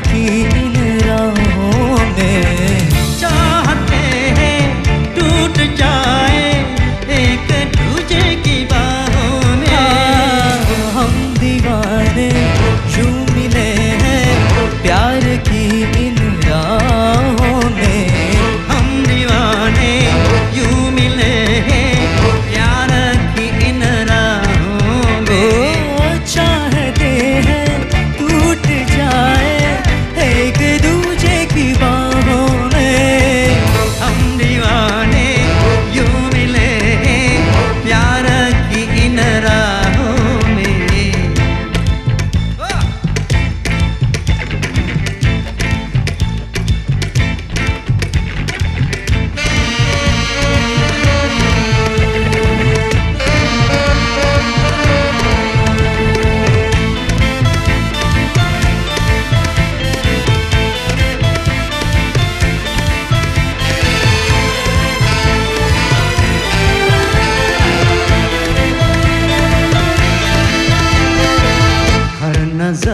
की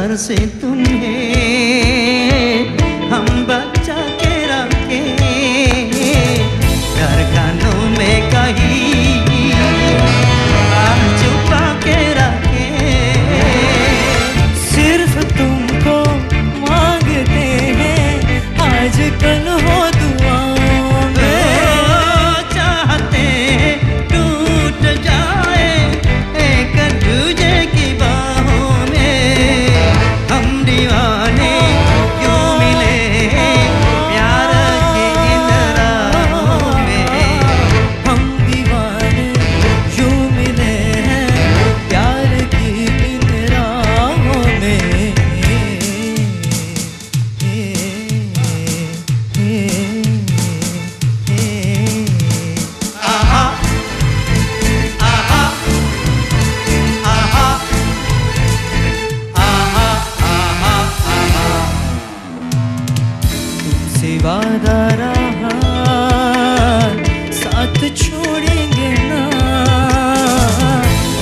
नज़र से तुम्हें हम बचा से वादा रहा, साथ छोड़ेंगे ना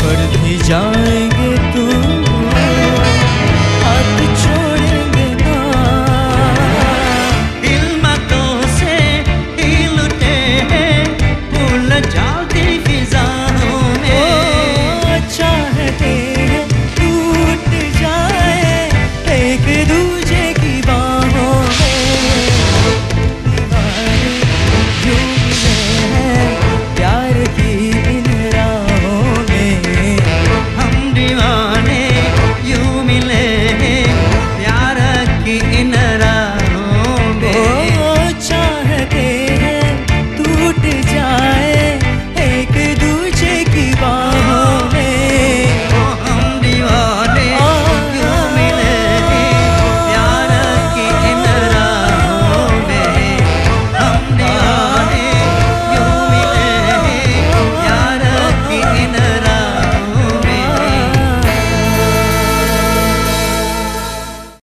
पर भी जाएँगे तू, हाथ छोड़ेंगे ना। दिल से ही लुटे हैं, भूल जाओ अच्छा टूट जाए, एक दूजे